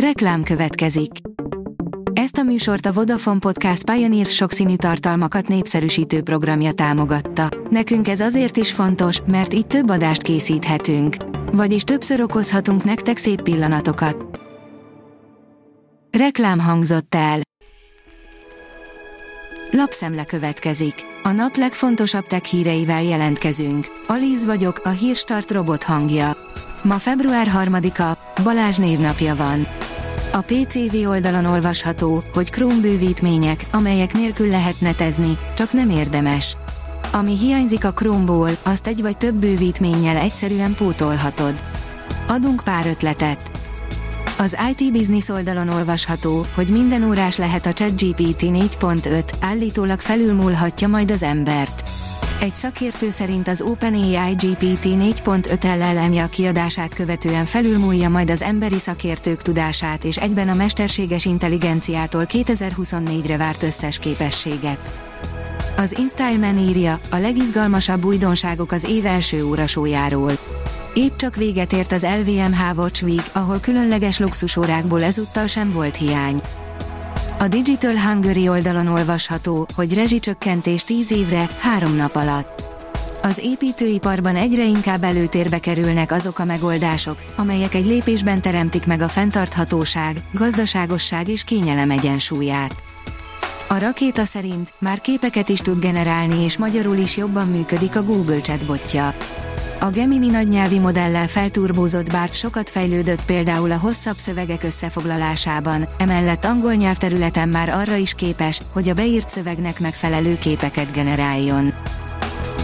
Reklám következik. Ezt a műsort a Vodafone Podcast Pioneer sokszínű tartalmakat népszerűsítő programja támogatta. Nekünk ez azért is fontos, mert így több adást készíthetünk. Vagyis többször okozhatunk nektek szép pillanatokat. Reklám hangzott el. Lapszemle következik. A nap legfontosabb tech híreivel jelentkezünk. Alíz vagyok, a hírstart robot hangja. Ma február 3-a, Balázs névnapja van. A PCV oldalon olvasható, hogy Chrome bővítmények, amelyek nélkül lehet netezni, csak nem érdemes. Ami hiányzik a Chromeból, azt egy vagy több bővítménnyel egyszerűen pótolhatod. Adunk pár ötletet. Az IT Business oldalon olvasható, hogy minden órás lehet a ChatGPT 4.5, állítólag felülmúlhatja majd az embert. Egy szakértő szerint az OpenAI GPT 4.5 LLM-ja kiadását követően felülmúlja majd az emberi szakértők tudását és egyben a mesterséges intelligenciától 2024-re várt összes képességet. Az InStyleman írja, a legizgalmasabb újdonságok az év első órasójáról. Épp csak véget ért az LVMH Watch Week, ahol különleges luxusórákból ezúttal sem volt hiány. A Digital Hungary oldalon olvasható, hogy rezsicsökkentés 10 évre, 3 nap alatt. Az építőiparban egyre inkább előtérbe kerülnek azok a megoldások, amelyek egy lépésben teremtik meg a fenntarthatóság, gazdaságosság és kényelem egyensúlyát. A rakéta szerint már képeket is tud generálni és magyarul is jobban működik a Google chatbotja. A Gemini nagynyelvi modellel felturbózott Bart sokat fejlődött például a hosszabb szövegek összefoglalásában, emellett angol nyelvterületen már arra is képes, hogy a beírt szövegnek megfelelő képeket generáljon.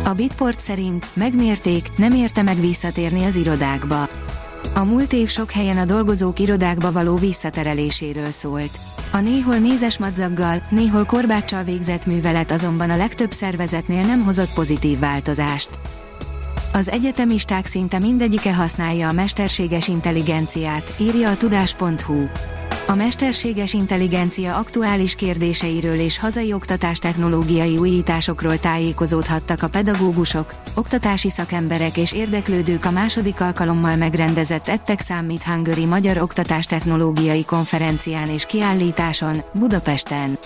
A Bitport szerint megmérték, nem érte meg visszatérni az irodákba. A múlt év sok helyen a dolgozók irodákba való visszatereléséről szólt. A néhol mézes madzaggal, néhol korbáccsal végzett művelet azonban a legtöbb szervezetnél nem hozott pozitív változást. Az egyetemisták szinte mindegyike használja a mesterséges intelligenciát, írja a tudás.hu. A mesterséges intelligencia aktuális kérdéseiről és hazai oktatástechnológiai újításokról tájékozódhattak a pedagógusok, oktatási szakemberek és érdeklődők a második alkalommal megrendezett Ettek Számít Hungary Magyar Oktatástechnológiai Konferencián és kiállításon, Budapesten.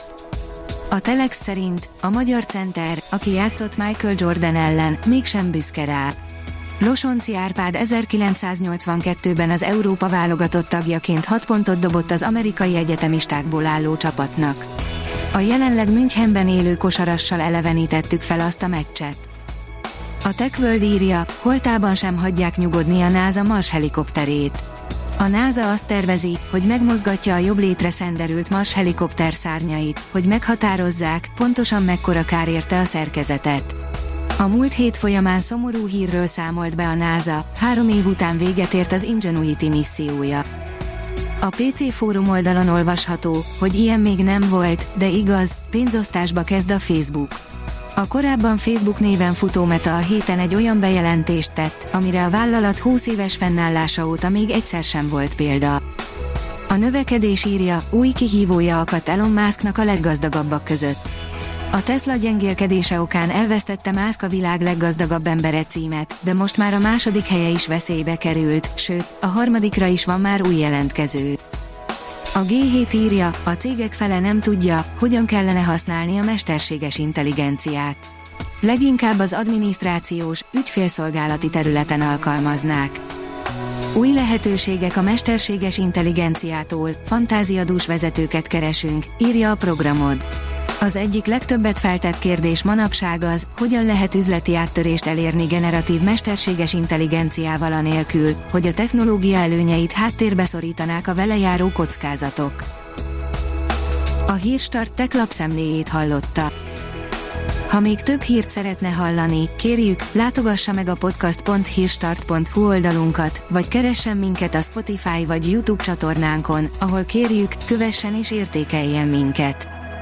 A Telex szerint a magyar center, aki játszott Michael Jordan ellen, mégsem büszke rá. Losonci Árpád 1982-ben az Európa válogatott tagjaként 6 pontot dobott az amerikai egyetemistákból álló csapatnak. A jelenleg Münchenben élő kosarassal elevenítettük fel azt a meccset. A TechWorld írja, holtában sem hagyják nyugodni a NASA Mars helikopterét. A NASA azt tervezi, hogy megmozgatja a jobb létre szenderült Mars helikopter szárnyait, hogy meghatározzák, pontosan mekkora kár érte a szerkezetet. A múlt hét folyamán szomorú hírről számolt be a NASA, három év után véget ért az Ingenuity missziója. A PC fórum oldalon olvasható, hogy ilyen még nem volt, de igaz, pénzosztásba kezd a Facebook. A korábban Facebook néven futó Meta a héten egy olyan bejelentést tett, amire a vállalat 20 éves fennállása óta még egyszer sem volt példa. A növekedés írja, új kihívója akadt Elon Musknak a leggazdagabbak között. A Tesla gyengélkedése okán elvesztette Musk a világ leggazdagabb embere címet, de most már a második helye is veszélybe került, sőt, a harmadikra is van már új jelentkező. A G7 írja, a cégek fele nem tudja, hogyan kellene használni a mesterséges intelligenciát. Leginkább az adminisztrációs, ügyfélszolgálati területen alkalmaznák. Új lehetőségek a mesterséges intelligenciától, fantáziadús vezetőket keresünk, írja a programod. Az egyik legtöbbet feltett kérdés manapság az, hogyan lehet üzleti áttörést elérni generatív mesterséges intelligenciával anélkül, hogy a technológia előnyeit háttérbe szorítanák a vele járó kockázatok. A Hírstart tech lapszemléjét hallotta. Ha még több hírt szeretne hallani, kérjük, látogassa meg a podcast.hírstart.hu oldalunkat, vagy keressen minket a Spotify vagy YouTube csatornánkon, ahol kérjük, kövessen és értékeljen minket.